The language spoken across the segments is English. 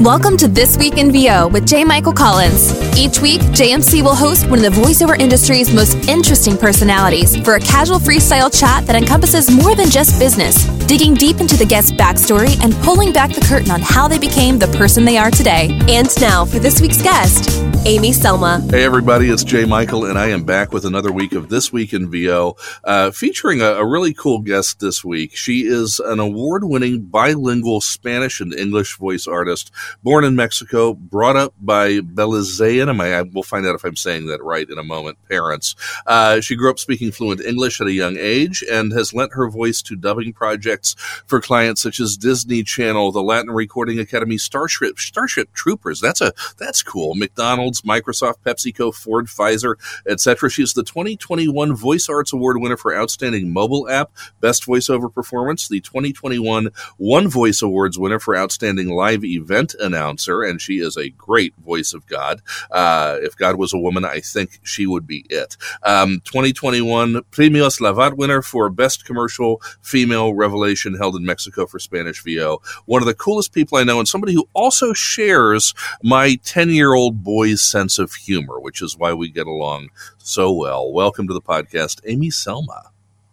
Welcome to This Week in VO with J. Michael Collins. Each week, JMC will host one of the voiceover industry's most interesting personalities for a casual freestyle chat that encompasses more than just business, digging deep into the guest's backstory and pulling back the curtain on how they became the person they are today. And now for this week's guest, Amy Selma. Hey, everybody, it's Jay Michael, and I am back with another week of This Week in VO, uh, featuring a, a, really cool guest this week. She is an award winning bilingual Spanish and English voice artist, born in Mexico, brought up by Belizean, I, I will find out if I'm saying that right in a moment, parents. Uh, she grew up speaking fluent English at a young age and has lent her voice to dubbing projects for clients such as Disney Channel, the Latin Recording Academy, Starship, Starship Troopers. That's a, that's cool. McDonald's McDonald's, Microsoft, PepsiCo, Ford, Pfizer, etc. She's the 2021 Voice Arts Award winner for Outstanding Mobile App, Best Voiceover Performance, the 2021 One Voice Awards winner for Outstanding Live Event Announcer, and she is a great voice of God. Uh, if God was a woman, I think she would be it. Um, 2021 Premios Lavat winner for Best Commercial Female Revelation held in Mexico for Spanish VO. One of the coolest people I know, and somebody who also shares my 10 year old boy's sense of humor, which is why we get along so well. Welcome to the podcast, Amy Selma.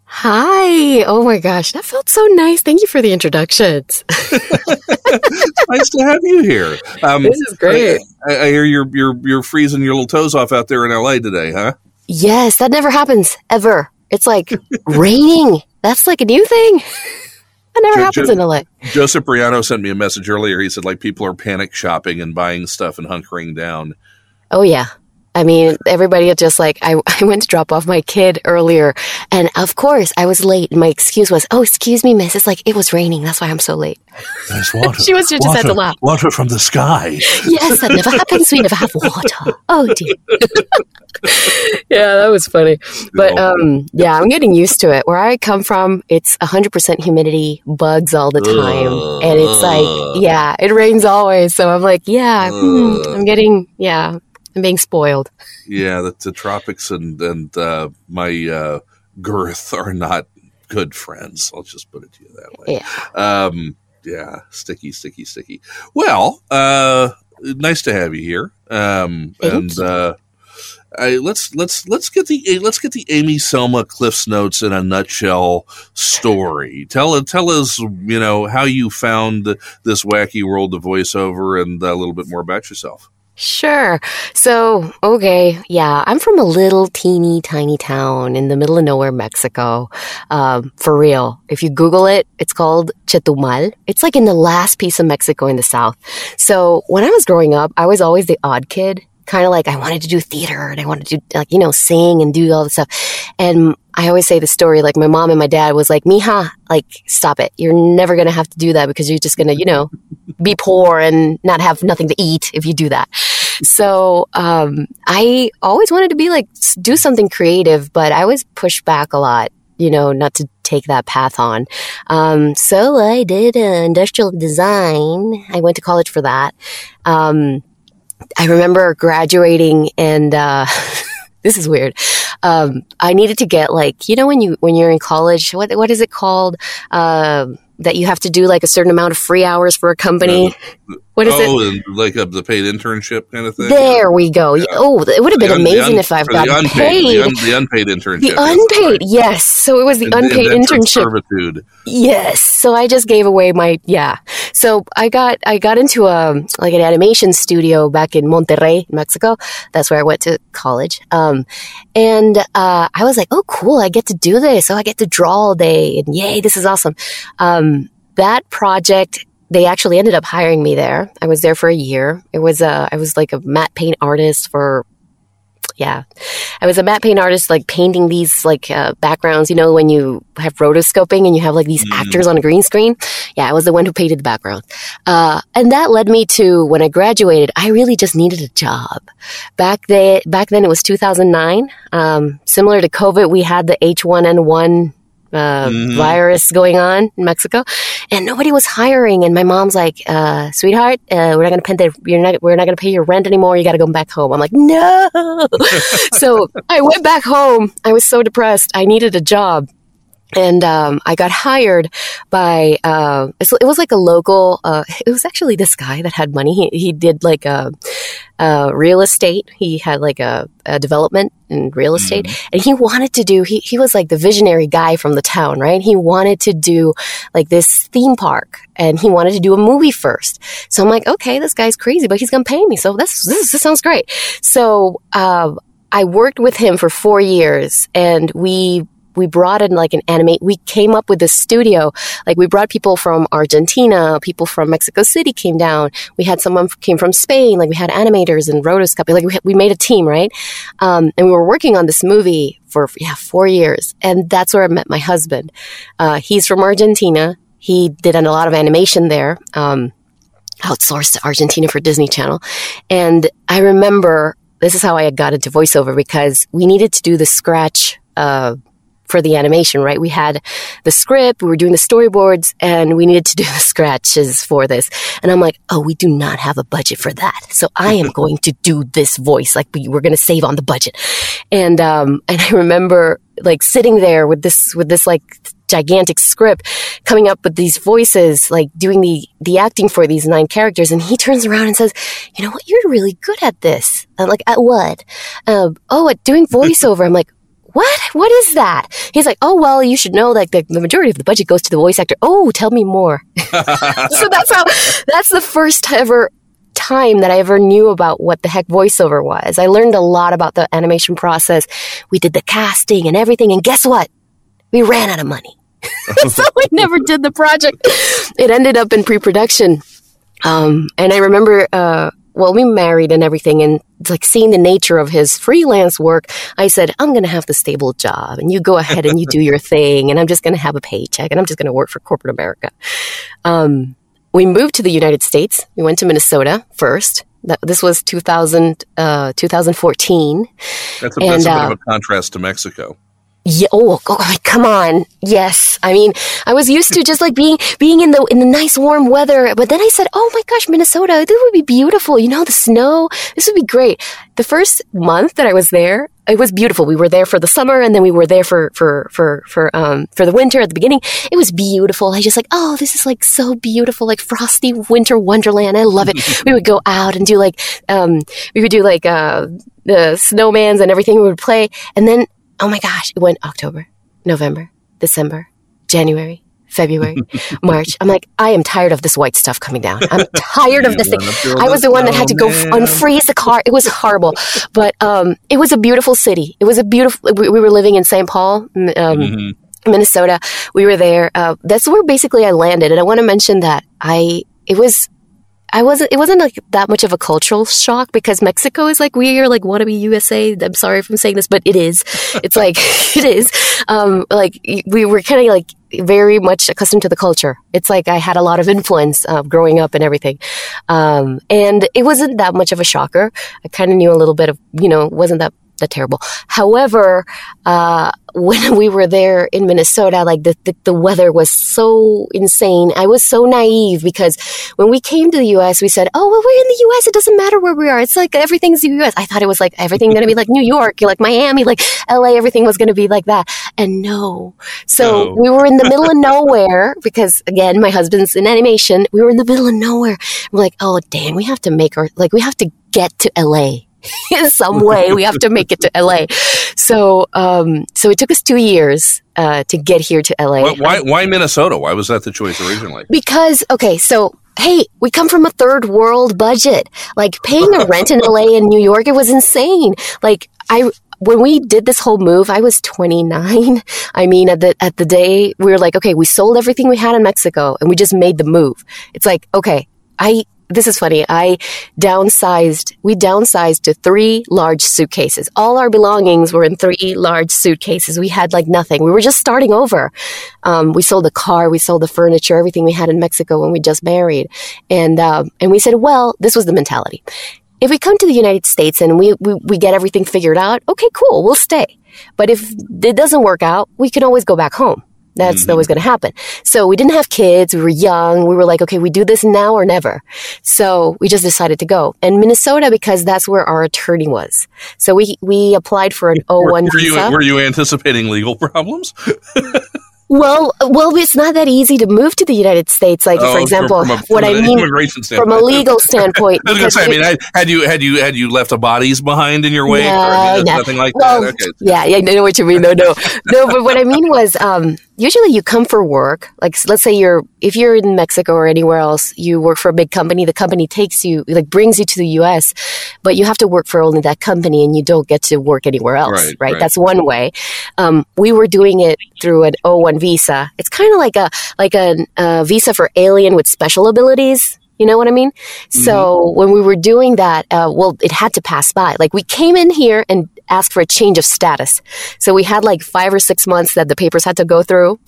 Hi. Oh my gosh, that felt so nice. Thank you for the introductions. nice to have you here. Um, this is great. I, I, hear you're you're you're freezing your little toes off out there in LA today, huh? Yes, that never happens ever. It's like raining. That's like a new thing. That never jo- happens jo- in LA. Joe Cipriano sent me a message earlier. He said like people are panic shopping and buying stuff and hunkering down. Oh, yeah. I mean, everybody just like, I, I went to drop off my kid earlier, and of course, I was late. My excuse was, Oh, excuse me, miss. It's like, it was raining. That's why I'm so late. There's water. she was just water, had to laugh. Water from the sky. yes, that never happens. We never have water. Oh, dear. yeah, that was funny. But um, yeah, I'm getting used to it. Where I come from, it's 100% humidity, bugs all the time. Uh, and it's like, yeah, it rains always. So I'm like, yeah, uh, I'm getting, yeah, Being spoiled. Yeah, the, the tropics and and uh, my uh, girth are not good friends. I'll just put it to you that way. Yeah. Um, yeah, sticky, sticky, sticky. Well, uh, nice to have you here. Um, and uh, I, let's let's let's get the let's get the Amy Selma Cliff's Notes in a nutshell story. Tell tell us you know how you found this wacky world of voiceover and a little bit more about yourself. Sure. So, okay, yeah, I'm from a little teeny tiny town in the middle of nowhere, Mexico. Um, for real. If you Google it, it's called Chetumal. It's like in the last piece of Mexico in the south. So when I was growing up, I was always the odd kid kind of like I wanted to do theater and I wanted to like, you know, sing and do all this stuff. And I always say the story, like my mom and my dad was like, Mija, like, stop it. You're never going to have to do that because you're just going to, you know, be poor and not have nothing to eat if you do that. So, um, I always wanted to be like, do something creative, but I was pushed back a lot, you know, not to take that path on. Um, so I did uh, industrial design. I went to college for that. Um, I remember graduating and, uh, this is weird. Um, I needed to get like, you know, when you, when you're in college, what, what is it called? Uh, that you have to do like a certain amount of free hours for a company. Uh, what is oh, it? like a, the paid internship kind of thing. There we go. Yeah. Oh, it would have been un, amazing un, if I've got unpaid, paid. The, un, the, unpaid internship. The unpaid, right. yes. So it was the in, unpaid internship. Servitude. Yes. So I just gave away my yeah. So I got I got into a like an animation studio back in Monterrey, Mexico. That's where I went to college. Um, and uh, I was like, oh, cool! I get to do this. So I get to draw all day, and yay, this is awesome. Um, that project they actually ended up hiring me there. I was there for a year. It was a, uh, I was like a matte paint artist for, yeah, I was a matte paint artist, like painting these like uh, backgrounds. You know, when you have rotoscoping and you have like these mm. actors on a green screen. Yeah, I was the one who painted the background. Uh, and that led me to when I graduated, I really just needed a job. Back then, back then it was 2009. Um, similar to COVID, we had the H1N1 uh, mm-hmm. virus going on in Mexico, and nobody was hiring. And my mom's like, uh, "Sweetheart, uh, we're not going to pay the, you're not we're not going to pay your rent anymore. You got to go back home." I'm like, "No." so I went back home. I was so depressed. I needed a job. and um, I got hired by uh, it was like a local. Uh, it was actually this guy that had money. He, he did like a, a, real estate. He had like a, a development in real estate, mm-hmm. and he wanted to do. He he was like the visionary guy from the town, right? He wanted to do like this theme park, and he wanted to do a movie first. So I'm like, okay, this guy's crazy, but he's gonna pay me. So this this, this sounds great. So. Uh, I worked with him for four years and we we brought in like an animate. We came up with the studio. Like we brought people from Argentina, people from Mexico City came down. We had someone came from Spain. Like we had animators and rotoscoping. Like we, we made a team, right? Um, and we were working on this movie for yeah four years, and that's where I met my husband. Uh, he's from Argentina. He did a lot of animation there. Um, outsourced to Argentina for Disney Channel, and I remember this is how I got into voiceover because we needed to do the scratch uh, for the animation, right? We had the script, we were doing the storyboards, and we needed to do the scratches for this. And I'm like, oh, we do not have a budget for that. So I am going to do this voice. Like we, we're going to save on the budget. And, um, and I remember like sitting there with this, with this like gigantic script coming up with these voices, like doing the, the acting for these nine characters. And he turns around and says, you know what? You're really good at this. I'm like, at what? Um, oh, at doing voiceover. I'm like, what? What is that? He's like, oh, well, you should know like the, the majority of the budget goes to the voice actor. Oh, tell me more. so that's how, that's the first ever time that I ever knew about what the heck voiceover was. I learned a lot about the animation process. We did the casting and everything. And guess what? We ran out of money. so we never did the project. It ended up in pre-production. Um, and I remember, uh, well, we married and everything, and like seeing the nature of his freelance work, I said, I'm going to have the stable job, and you go ahead and you do your thing, and I'm just going to have a paycheck, and I'm just going to work for corporate America. Um, we moved to the United States. We went to Minnesota first. That, this was 2000, uh, 2014. That's a, and, that's a bit uh, of a contrast to Mexico. Yeah. Oh, oh, come on. Yes. I mean, I was used to just like being being in the in the nice warm weather, but then I said, "Oh my gosh, Minnesota! This would be beautiful. You know, the snow. This would be great." The first month that I was there, it was beautiful. We were there for the summer, and then we were there for for for for um for the winter at the beginning. It was beautiful. I just like, oh, this is like so beautiful, like frosty winter wonderland. I love it. we would go out and do like um we would do like uh the snowmans and everything. We would play, and then oh my gosh, it went October, November, December, January, February, March. I'm like, I am tired of this white stuff coming down. I'm tired of this thing. I was the one that had to go f- unfreeze the car. It was horrible, but um, it was a beautiful city. It was a beautiful. We, we were living in St. Paul. Um, mm-hmm. Minnesota. We were there. Uh, that's where basically I landed. And I want to mention that I, it was I wasn't, it wasn't like that much of a cultural shock because Mexico is like, we are like wannabe USA. I'm sorry if I'm saying this, but it is. It's like, it is. Um, like we were kind of like very much accustomed to the culture. It's like I had a lot of influence uh, growing up and everything. Um, and it wasn't that much of a shocker. I kind of knew a little bit of, you know, wasn't that that terrible. However, uh, when we were there in Minnesota, like the, the, the, weather was so insane. I was so naive because when we came to the US, we said, Oh, well, we're in the US. It doesn't matter where we are. It's like everything's the US. I thought it was like everything going to be like New York, you're like Miami, like LA, everything was going to be like that. And no. So we were in the middle of nowhere because again, my husband's in animation. We were in the middle of nowhere. We're like, Oh, dang, we have to make our, like, we have to get to LA in some way. We have to make it to LA. So, um, so it took us two years uh, to get here to LA. Why, why, why Minnesota? Why was that the choice originally? Because okay, so hey, we come from a third world budget. Like paying a rent in LA and New York, it was insane. Like I, when we did this whole move, I was 29. I mean, at the, at the day, we were like, okay, we sold everything we had in Mexico and we just made the move. It's like, okay, I, this is funny. I downsized, we downsized to three large suitcases. All our belongings were in three large suitcases. We had like nothing. We were just starting over. Um, we sold the car, we sold the furniture, everything we had in Mexico when we just married. And, um, and we said, well, this was the mentality. If we come to the United States and we, we, we get everything figured out, okay, cool, we'll stay. But if it doesn't work out, we can always go back home. That's mm-hmm. always going to happen. So we didn't have kids. We were young. We were like, okay, we do this now or never. So we just decided to go. And Minnesota, because that's where our attorney was. So we, we applied for an O1 were, were visa. You, were you anticipating legal problems? Well, well, it's not that easy to move to the United States. Like, Oh, for example, from a- what I mean from a legal standpoint. I was gonna say, I mean, had- had you had you had you left a bodies behind in your wake, or I mean, No, no. nothing like well, that? Okay, yeah, yeah, I know what you mean. No, no, no. But what I mean was, um, usually you come for work. Like, let's say you're if you're in Mexico or anywhere else, you work for a big company. The company takes you, like, brings you to the U.S., but you have to work for only that company, and you don't get to work anywhere else. Right, Right. right. That's one way. Um, we were doing it through an O1 visa. It's kind of like a like a uh, visa for alien with special abilities. You know what I mean? So when we were doing that, uh, well, it had to pass by. Like we came in here and asked for a change of status. So we had like five or six months that the papers had to go through.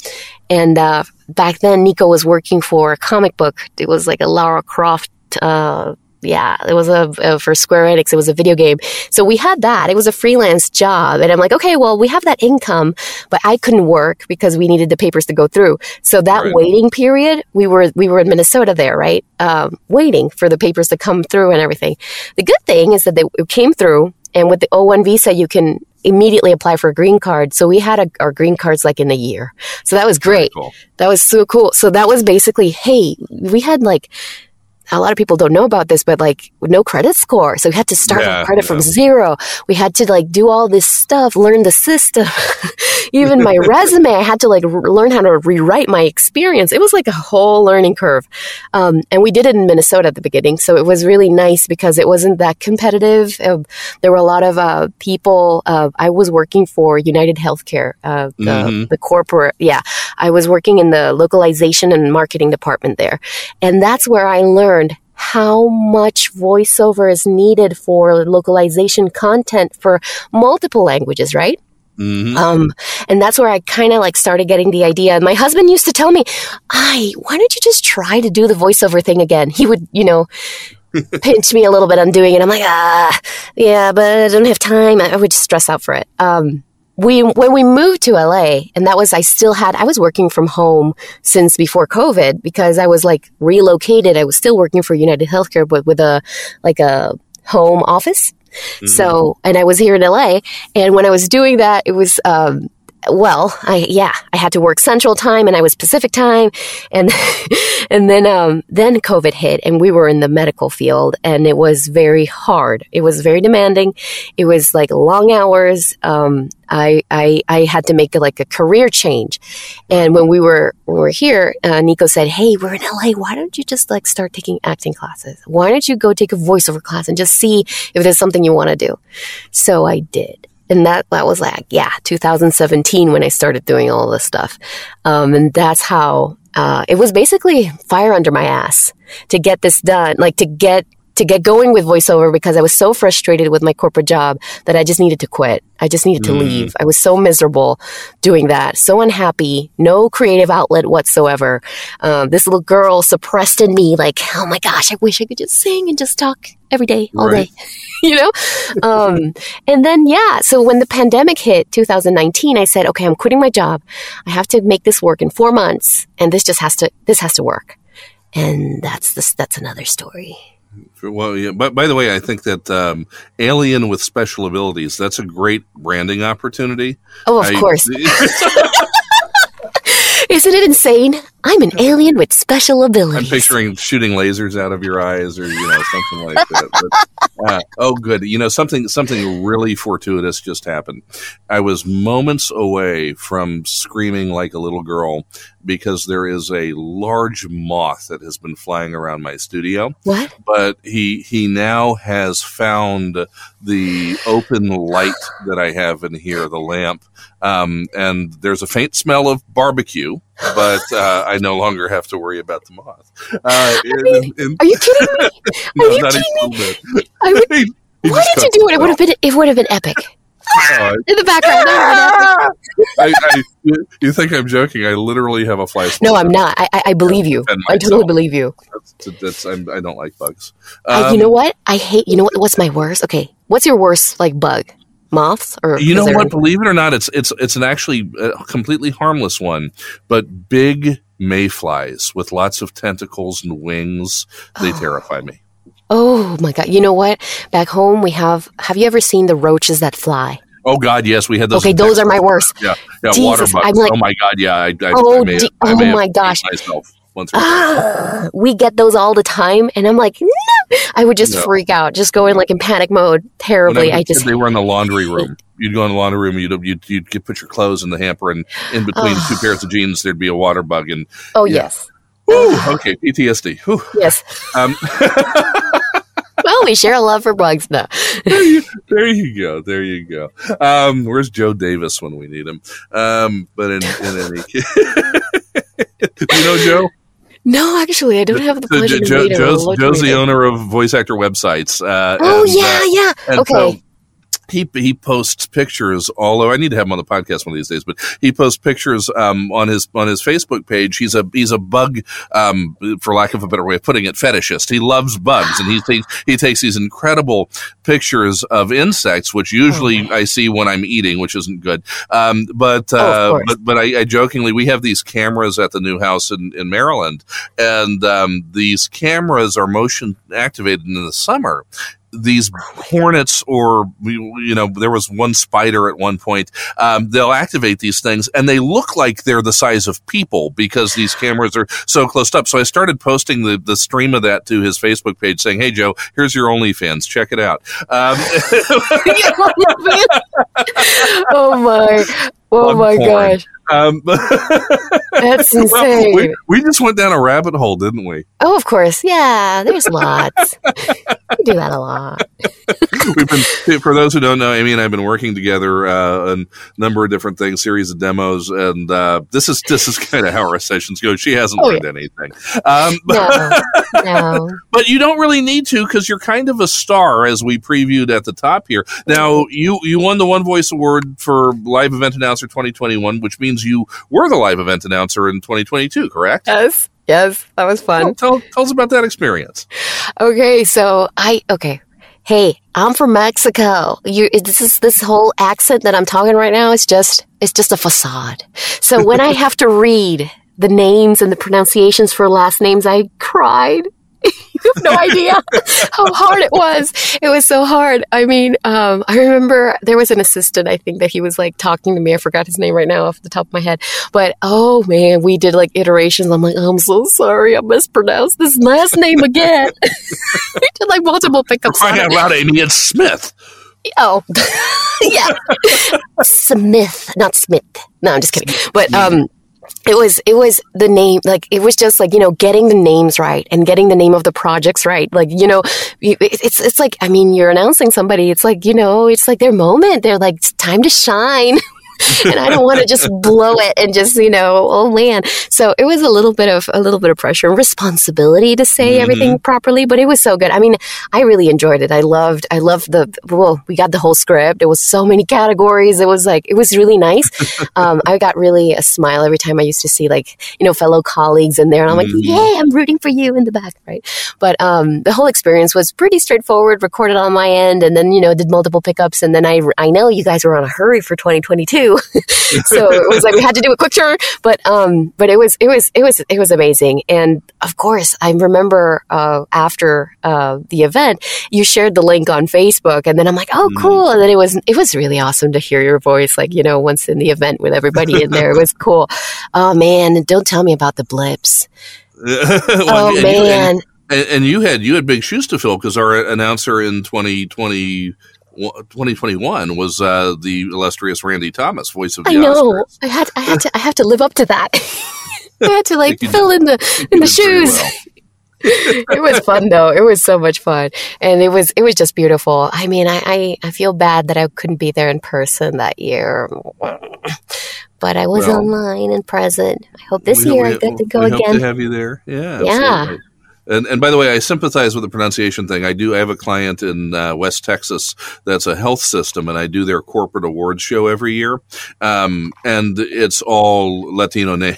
And uh, back then, Nico was working for a comic book. It was like a Lara Croft. Uh, yeah, it was a, uh for Square Enix. It was a video game. So we had that. It was a freelance job, and I'm like, okay, well, we have that income, but I couldn't work because we needed the papers to go through. So that Right. waiting period, we were we were in Minnesota there, right? Um, waiting for the papers to come through and everything. The good thing is that they came through, and with the O1 visa, you can immediately apply for a green card. So we had a, our green cards like in a year. So that was great. cool. That was so cool. So that was basically, hey, we had like a lot of people don't know about this, but like no credit score. So we had to start Yeah, with credit yeah. from zero. We had to like do all this stuff, learn the system. Even my resume, I had to like r- learn how to rewrite my experience. It was like a whole learning curve. Um, and we did it in Minnesota at the beginning. So it was really nice because it wasn't that competitive. Uh, there were a lot of uh, people. Uh, I was working for United Healthcare, uh, the, Mhm. the corporate. Yeah. I was working in the localization and marketing department there. And that's where I learned how much voiceover is needed for localization content for multiple languages, right? Mhm. Um, and that's where I kind of like started getting the idea. My husband used to tell me, "I, why don't you just try to do the voiceover thing again?" He would, you know, pinch me a little bit on doing it. I'm like, ah, yeah, but I don't have time. I, I would just stress out for it. Um, we when we moved to LA, and that was I still had I was working from home since before COVID because I was like relocated. I was still working for United Healthcare, but with a like a home office. So, and I was here in LA, and when I was doing that, it was um, well, I yeah, I had to work Central Time, and I was Pacific Time, and and then um, then COVID hit, and we were in the medical field, and it was very hard. It was very demanding. It was like long hours. Um, I, I I had to make like a career change, and when we were when we were here, uh, Nico said, "Hey, we're in LA. Why don't you just like start taking acting classes? Why don't you go take a voiceover class and just see if there's something you want to do?" So I did. And that, that was like, yeah, 2017 when I started doing all this stuff. Um, and that's how, uh, it was basically fire under my ass to get this done, like to get, to get going with voiceover because I was so frustrated with my corporate job that I just needed to quit. I just needed to leave. I was so miserable doing that, so unhappy, no creative outlet whatsoever. Um, this little girl suppressed in me, like, oh my gosh, I wish I could just sing and just talk every day, all Right. day. you know? Um, and then, yeah, so when the pandemic hit 2019, I said, okay, I'm quitting my job. I have to make this work in four months, and this just has to, this has to work. And that's this, that's another story. Well, yeah. But by the way, I think that um, Alien with special abilities, that's a great branding opportunity. Oh, of I- course. Isn't it insane? I'm an alien with special abilities. I'm picturing shooting lasers out of your eyes, or you know something like that. But, uh, oh, good. You know something something really fortuitous just happened. I was moments away from screaming like a little girl because there is a large moth that has been flying around my studio. what? But he he now has found the open light that I have in here, the lamp, um, and there's a faint smell of barbecue. But uh, I no longer have to worry about the moth. Uh, and- Are you kidding me? Are no, you kidding me? I would, He- he why did you do it? It would have been, it would have been epic. Uh, In the background. that would've been epic. I, I, you- think I'm joking? I literally have a fly. No, I'm not. I, I, believe you. I totally believe you. That's, that's, I'm, I don't like bugs. Uh, you Um, know what? I hate. You know what? What's my worst? Okay, what's your worst like bug? Moths or You know there- what? Believe it or not, it's it's it's an actually uh, completely harmless one, but big mayflies with lots of tentacles and wings. They Oh. terrify me. Oh my god! You know what? Back home we have. Have you ever seen the roaches that fly? Oh God, yes, we had those. Okay, those are my worst. Yeah, yeah, Jesus, water bugs. Like- oh my God, yeah. I, I, Oh, I may, I oh my gosh. myself once. Ah, we get those all the time, and I'm like, no. I would just No. freak out, just go in like in panic mode, terribly. I was I a kid, just they were in the laundry room. You'd go in the laundry room. You'd you'd, you'd put your clothes in the hamper, and in between two pairs of jeans, there'd be a water bug. And oh yeah. yes, whew, okay, PTSD. Whew. yes. Um, Well, we share a love for bugs now. there you go. There you go. Um, where's Joe Davis when we need him? Um, but in, in any case, you know Joe. No, actually, I don't have the So Jo- to meet him. Joe's, Joe's the owner of voice actor websites. Uh, Oh and, uh, yeah, yeah. and okay. so he he posts pictures all over. I need to have him on the podcast one of these days, but he posts pictures um, on his on his Facebook page. He's a he's a bug, um, for lack of a better way of putting it, fetishist. He loves bugs, and he takes he takes these incredible pictures of insects, which usually I see when I'm eating, which isn't good. Um, but Oh, uh, course. but but I, I jokingly we have these cameras at the new house in in Maryland, and um, these cameras are motion activated in the summer these hornets or you know there was one spider at one point um, they'll activate these things and they look like they're the size of people because these cameras are so close up so i started posting the, the stream of that to his facebook page saying hey joe here's your onlyfans check it out um, oh my, oh my porn. gosh, um, that's well, insane. we, we just went down a rabbit hole didn't we oh, of course, yeah. There's lots. We do that a lot. we've been for those who don't know amy and i've been working together uh, on a number of different things series of demos and uh, this is this is kind of how our sessions go. She hasn't Oh, learned anything. Um, No, no. but you don't really need to because you're kind of a star as we previewed at the top here. Now you you won the one voice award for live event announcer 2021 which means you were the live event announcer in 2022 correct? Yes, yes. That was fun. tell, tell us about that experience Okay, so I okay. Hey, I'm from Mexico. You this is this whole accent that I'm talking right now is just it's just a facade. So when I have to read the names and the pronunciations for last names, I cried. you have no idea how hard it was. It was so hard. I mean, um, I remember there was an assistant, I think, that he was like talking to me. I forgot his name right now off the top of my head. But oh man, we did like iterations. I'm like, I'm so sorry. I mispronounced this last name again. we did like multiple pickups. crying it. out loud amy it's smith Oh, yeah. Smith, not Smith. No, I'm just kidding. But um, it was it was the name. Like it was just like you know getting the names right and getting the name of the projects right. Like you know, it's it's like I mean you're announcing somebody. It's like you know it's like their moment. They're like it's time to shine. and I don't want to just blow it and just you know oh man so it was a little bit of a little bit of pressure and responsibility to say Mhm. everything properly but it was so good. I mean I really enjoyed it. I loved I loved the well we got the whole script. It was so many categories. It was like it was really nice. Um, I got really a smile every time I used to see like you know fellow colleagues in there and I'm like Mhm. yeah I'm rooting for you in the back right? But um, the whole experience was pretty straightforward recorded on my end and then you know did multiple pickups and then I I know you guys were on a hurry for 2022 so it was like we had to do a quick turn but um but it was it was it was it was amazing. And of course I remember uh, after uh, the event you shared the link on Facebook and then I'm like oh Mhm. cool. And then it was it was really awesome to hear your voice like you know once in the event with everybody in there. It was cool. Oh man. Don't tell me about the blips. Well, oh and man. and, and you had you had big shoes to fill because our announcer in 2020 2021 was uh, the illustrious Randy Thomas, voice of the I know. Oscars. I had I had to I have to live up to that. I had to like fill in the in the shoes. well. it was fun though. It was so much fun, and it was it was just beautiful. I mean, I I, I feel bad that I couldn't be there in person that year, but I was Well, online and present. I hope this We- year we- I get to go we Hope again. to have you there. Yeah. Yeah. absolutely. And, and by the way, I sympathize with the pronunciation thing. I do. I have a client in uh, West Texas that's a health system, and I do their corporate awards show every year. Um, and it's all Latino names.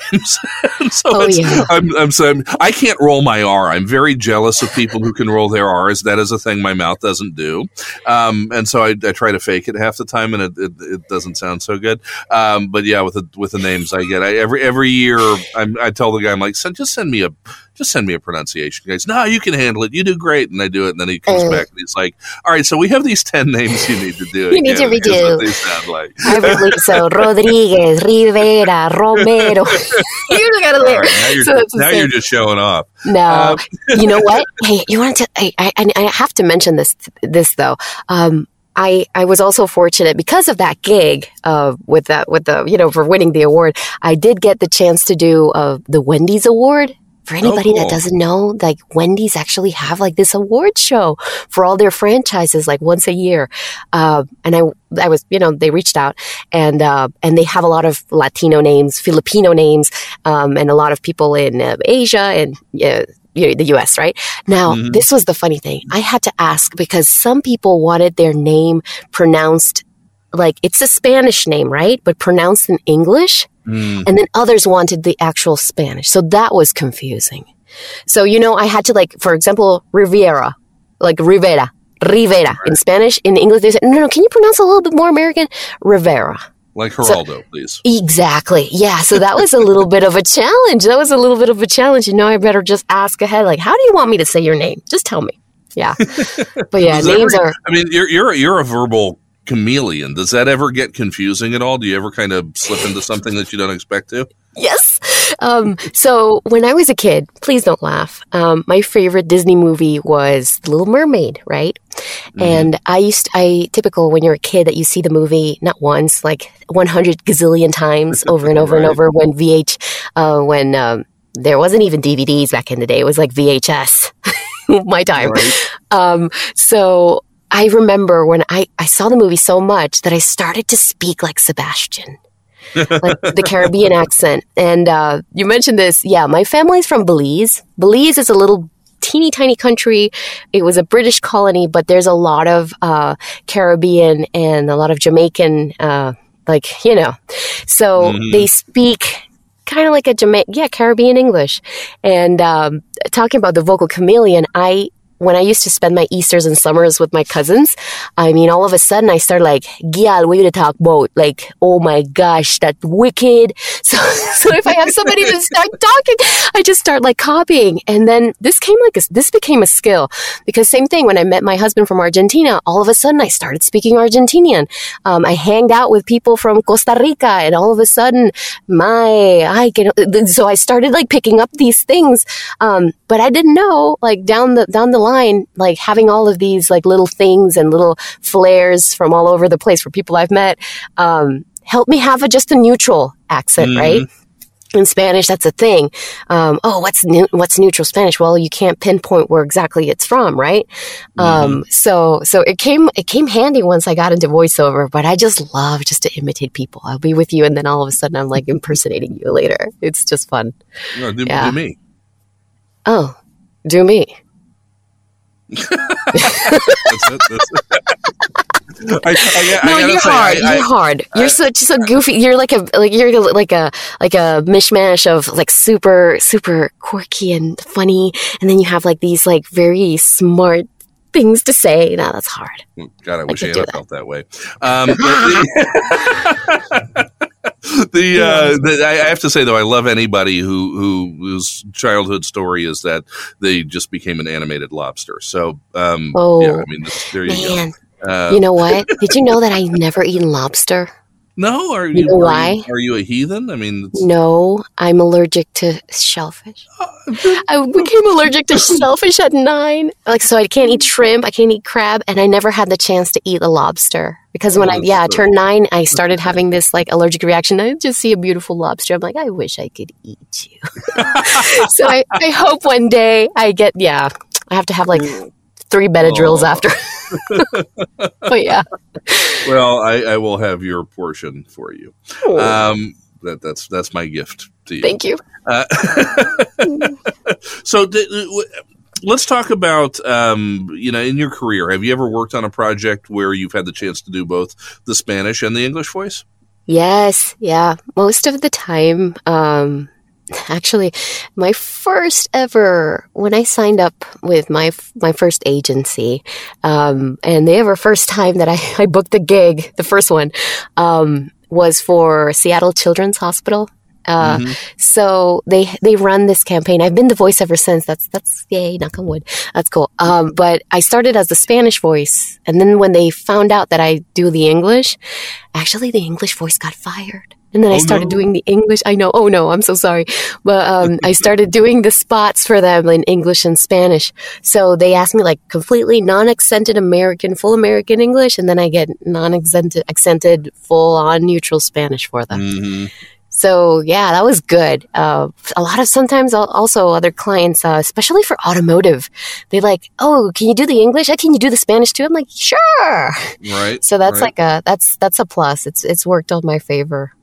So Oh, it's, yeah. I'm, I'm saying I can't roll my R. I'm very jealous of people who can roll their R's. That is a thing my mouth doesn't do. Um, and so I, I try to fake it half the time, and it, it, it doesn't sound so good. Um, but yeah, with the with the names I get, I, every every year I'm, I tell the guy I'm like, send, just send me a just send me a pronunciation. Guys, no, you can handle it. You do great. And I do it. And then he comes uh, back and he's like, all right, so we have these 10 names you need to do. you need to redo. they sound like. I believe so. Rodriguez, Rivera, Romero. you gotta right, now you're, so now you're just showing off. No, um, you know what? Hey, you want to? I, I, I have to mention this. This though, um, I, I was also fortunate because of that gig uh, with that with the you know for winning the award. I did get the chance to do uh, the Wendy's Award. For anybody oh, cool. that doesn't know, like Wendy's actually have like this award show for all their franchises, like once a year. Uh, and I, I was, you know, they reached out and, uh, and they have a lot of Latino names, Filipino names, um, and a lot of people in uh, Asia and you the US, right? Now, mm-hmm. this was the funny thing. I had to ask because some people wanted their name pronounced like it's a Spanish name, right? But pronounced in English. Mm. And then others wanted the actual Spanish. So that was confusing. So, you know, I had to like, for example, Riviera, like Rivera, Rivera right. in Spanish. In English, they said, no, no, can you pronounce a little bit more American? Rivera. Like Geraldo, so, please. Exactly. Yeah. So that was a little bit of a challenge. That was a little bit of a challenge. You know, I better just ask ahead. Like, how do you want me to say your name? Just tell me. Yeah. But yeah, names ever, are. I mean, you're you're you're a verbal chameleon. Does that ever get confusing at all? Do you ever kind of slip into something that you don't expect to? Yes. Um, so when I was a kid, please don't laugh. Um, my favorite Disney movie was The Little Mermaid, right? Mm-hmm. And I used, to, I typical when you're a kid that you see the movie not once, like 100 gazillion times over and over right. and over when VH, uh, when, um, there wasn't even DVDs back in the day. It was like VHS, my time. Right. Um, so I remember when I, I saw the movie so much that I started to speak like Sebastian. like the Caribbean accent. And uh, you mentioned this. Yeah, my family's from Belize. Belize is a little teeny tiny country. It was a British colony, but there's a lot of uh, Caribbean and a lot of Jamaican, uh, like, you know. So mm-hmm. they speak kind of like a Jamaican, yeah, Caribbean English. And um, talking about the vocal chameleon, I when I used to spend my Easters and summers with my cousins, I mean, all of a sudden I start like, Gyal, what you to talk about? Like, oh my gosh, that wicked. So, so if I have somebody to start talking, I just start like copying. And then this came like a, this became a skill because same thing when I met my husband from Argentina, all of a sudden I started speaking Argentinian. Um, I hanged out with people from Costa Rica and all of a sudden my, I can, so I started like picking up these things. Um, but I didn't know like down the, down the line, line, like having all of these like little things and little flares from all over the place for people I've met, um, help me have a, just a neutral accent, mm-hmm. right? in Spanish, that's a thing. Um, oh, what's new, what's neutral Spanish? Well, you can't pinpoint where exactly it's from, right? Mm-hmm. Um, so, so it came, it came handy once I got into voiceover, but I just love just to imitate people. I'll be with you. And then all of a sudden I'm like impersonating you later. It's just fun. No, do, yeah. do me. Oh, do me that's it. That's it. I, I, I, no, you're say, hard. you're hard. You're such so goofy. You're like a like you're like a like a mishmash of like super super quirky and funny, and then you have like these like very smart things to say. Now that's hard. God, I wish I, had felt that way. Um, the, uh, the, I have to say though, I love anybody who who whose childhood story is that they just became an animated lobster. So, um, oh, yeah, I mean, there you man. go. Uh, you know what? Did you know that I never eaten lobster? No, are you, you know are why? You, are you a heathen? I mean, no, I'm allergic to shellfish. Uh, I became allergic to shellfish at nine. Like, so I can't eat shrimp, I can't eat crab, and I never had the chance to eat a lobster because when oh, I yeah so turned nine, I started having this like allergic reaction. I just see a beautiful lobster. I'm like, I wish I could eat you. so I, I hope one day I get yeah. I have to have like three Benadryls oh. after. But yeah. Well, I, I, will have your portion for you. Oh. Um, that, that's that's my gift to you. Thank you. Uh, so let's talk about um, you know in your career. Have you ever worked on a project where you've had the chance to do both the Spanish and the English voice? Yes, yeah. Most of the time, um, actually my first ever when I signed up with my my first agency, um, and the ever first time that I, I booked the gig, the first one, um, was for Seattle Children's Hospital. Uh, Mhm. So they they run this campaign. I've been the voice ever since. That's that's yay, knock on wood. That's cool. Um, but I started as the Spanish voice, and then when they found out that I do the English, actually the English voice got fired. And then I Oh, started no. doing the English. I know. Oh no, I'm so sorry. But um, I started doing the spots for them in English and Spanish. So they asked me like completely non-accented American, full American English, and then I get non-accented, accented, full-on neutral Spanish for them. Mhm. So yeah, that was good. Uh, a lot of sometimes also other clients, uh, especially for automotive, they like, oh, can you do the English? Uh, Can you do the Spanish too? I'm like, sure. Right. So that's right. like a that's that's a plus. It's it's worked on my favor.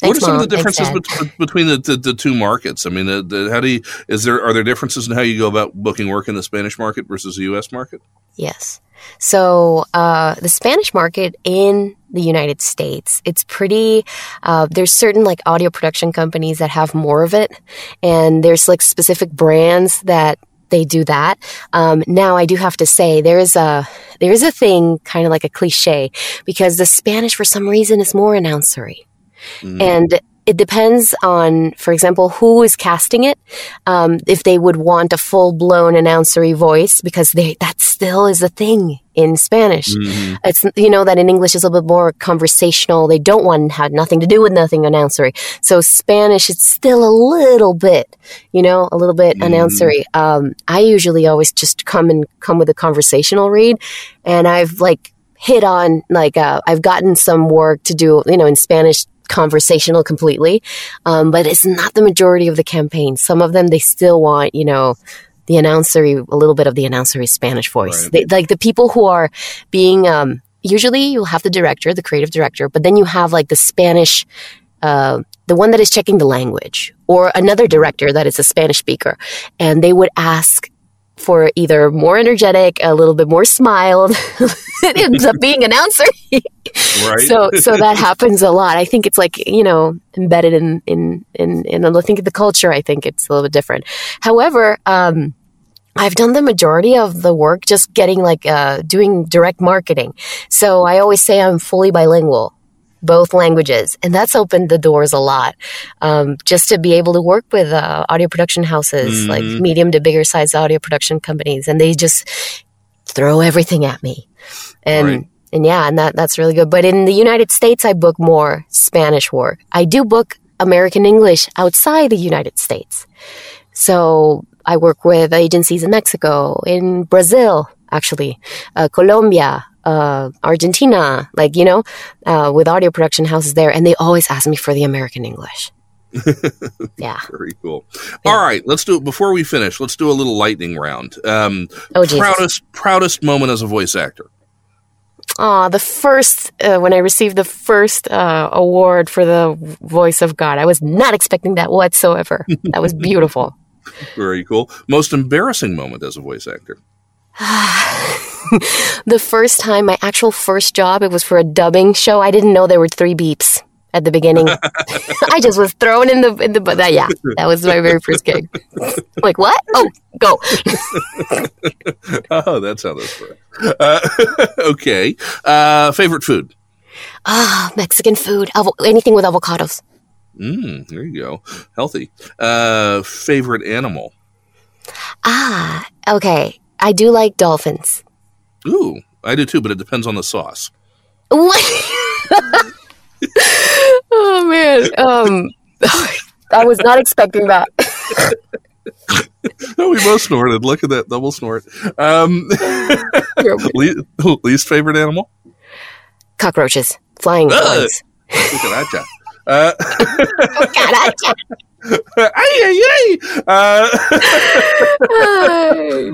What are some of the differences bet- between the, the, the two markets? I mean, the, the, how do you, is there are there differences in how you go about booking work in the Spanish market versus the U.S. market? Yes. So uh, the Spanish market in the United States, it's pretty. Uh, there's certain like audio production companies that have more of it, and there's like specific brands that they do that. Um, now, I do have to say there is a there is a thing, kind of like a cliche, because the Spanish for some reason is more announcery, Mhm. and it depends on, for example, who is casting it. Um, if they would want a full blown announcery voice, because they that still is a thing in Spanish. Mhm. It's you know that in English is a little bit more conversational. They don't want to have nothing to do with nothing announcery. So Spanish, it's still a little bit, you know, a little bit Mhm. announcery. Um, I usually always just come and come with a conversational read, and I've like hit on like uh, I've gotten some work to do, you know, in Spanish conversational completely, um, but it's not the majority of the campaign. Some of them they still want, you know. The announcery, a little bit of the announcery Spanish voice. Right. They, like the people who are being um, usually you'll have the director, the creative director, but then you have like the Spanish, uh, the one that is checking the language, or another director that is a Spanish speaker, and they would ask for either more energetic, a little bit more smiled. it ends up being an announcer. Right. So so that happens a lot. I think it's like you know embedded in in in in I think the culture. I think it's a little bit different. However, um, I've done the majority of the work just getting like uh, doing direct marketing. So I always say I'm fully bilingual, both languages, and that's opened the doors a lot. Um, just to be able to work with uh, audio production houses, like Mhm. medium to bigger size audio production companies, and they just throw everything at me, and. Right. And yeah, and that, that's really good. But in the United States, I book more Spanish work. I do book American English outside the United States. So I work with agencies in Mexico, in Brazil, actually, uh, Colombia, uh, Argentina, like, you know, uh, with audio production houses there. And they always ask me for the American English. yeah. Very cool. All right, let's do it before we finish. Let's do a little lightning round. Um, Oh, proudest proudest moment as a voice actor. Aw, the first, uh, when I received the first uh, award for the voice of God, I was not expecting that whatsoever. that was beautiful. Very cool. Most embarrassing moment as a voice actor. the first time, my actual first job, it was for a dubbing show. I didn't know there were three beeps at the beginning. I just was thrown in the in the but that yeah, that was my very first gig. like what? Oh, go. Oh, that's how this works. Uh, okay. Uh, favorite food. Ah, Mexican food. Avo- anything with avocados. Mm, there you go. Healthy. Uh, favorite animal. Ah, okay. I do like dolphins. Ooh, I do too, but it depends on the sauce. What? oh man. Um, I was not expecting that. Oh, we both snorted. Look at that double snort. Um, le- least favorite animal. Cockroaches, flying bugs. Look at that. Uh, Cucaracha. ay, ay, ay. Uh,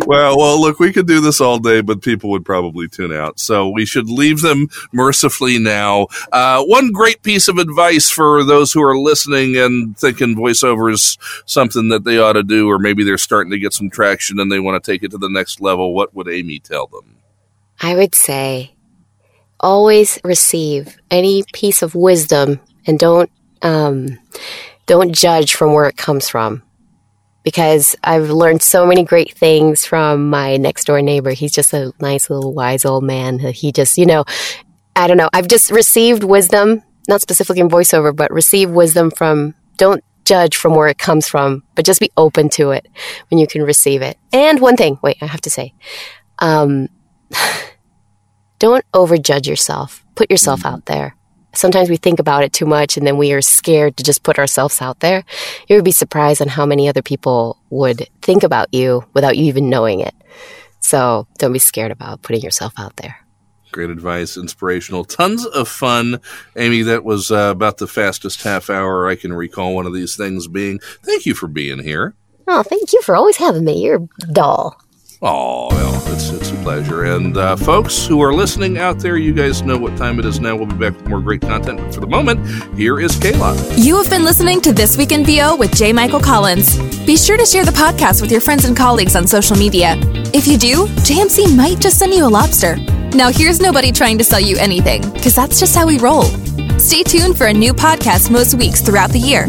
well, well, look, we could do this all day, but people would probably tune out. So we should leave them mercifully now. Uh, one great piece of advice for those who are listening and thinking voiceover is something that they ought to do, or maybe they're starting to get some traction and they want to take it to the next level. What would Amy tell them? I would say always receive any piece of wisdom and don't um, don't judge from where it comes from. Because I've learned so many great things from my next door neighbor. He's just a nice little wise old man. He just, you know, I don't know. I've just received wisdom, not specifically in voiceover, but receive wisdom from don't judge from where it comes from, but just be open to it when you can receive it. And one thing, wait, I have to say, um, don't overjudge yourself. Put yourself out there. Sometimes we think about it too much and then we are scared to just put ourselves out there. You would be surprised on how many other people would think about you without you even knowing it. So don't be scared about putting yourself out there. Great advice, inspirational, tons of fun. Amy, that was uh, about the fastest half hour I can recall one of these things being. Thank you for being here. Oh, thank you for always having me. You're dull. Oh, well, it's, it's pleasure. And uh, folks who are listening out there, you guys know what time it is now. We'll be back with more great content. But for the moment, here is Kayla. You have been listening to This Week in VO with J. Michael Collins. Be sure to share the podcast with your friends and colleagues on social media. If you do, JMC might just send you a lobster. Now, here's nobody trying to sell you anything, because that's just how we roll. Stay tuned for a new podcast most weeks throughout the year.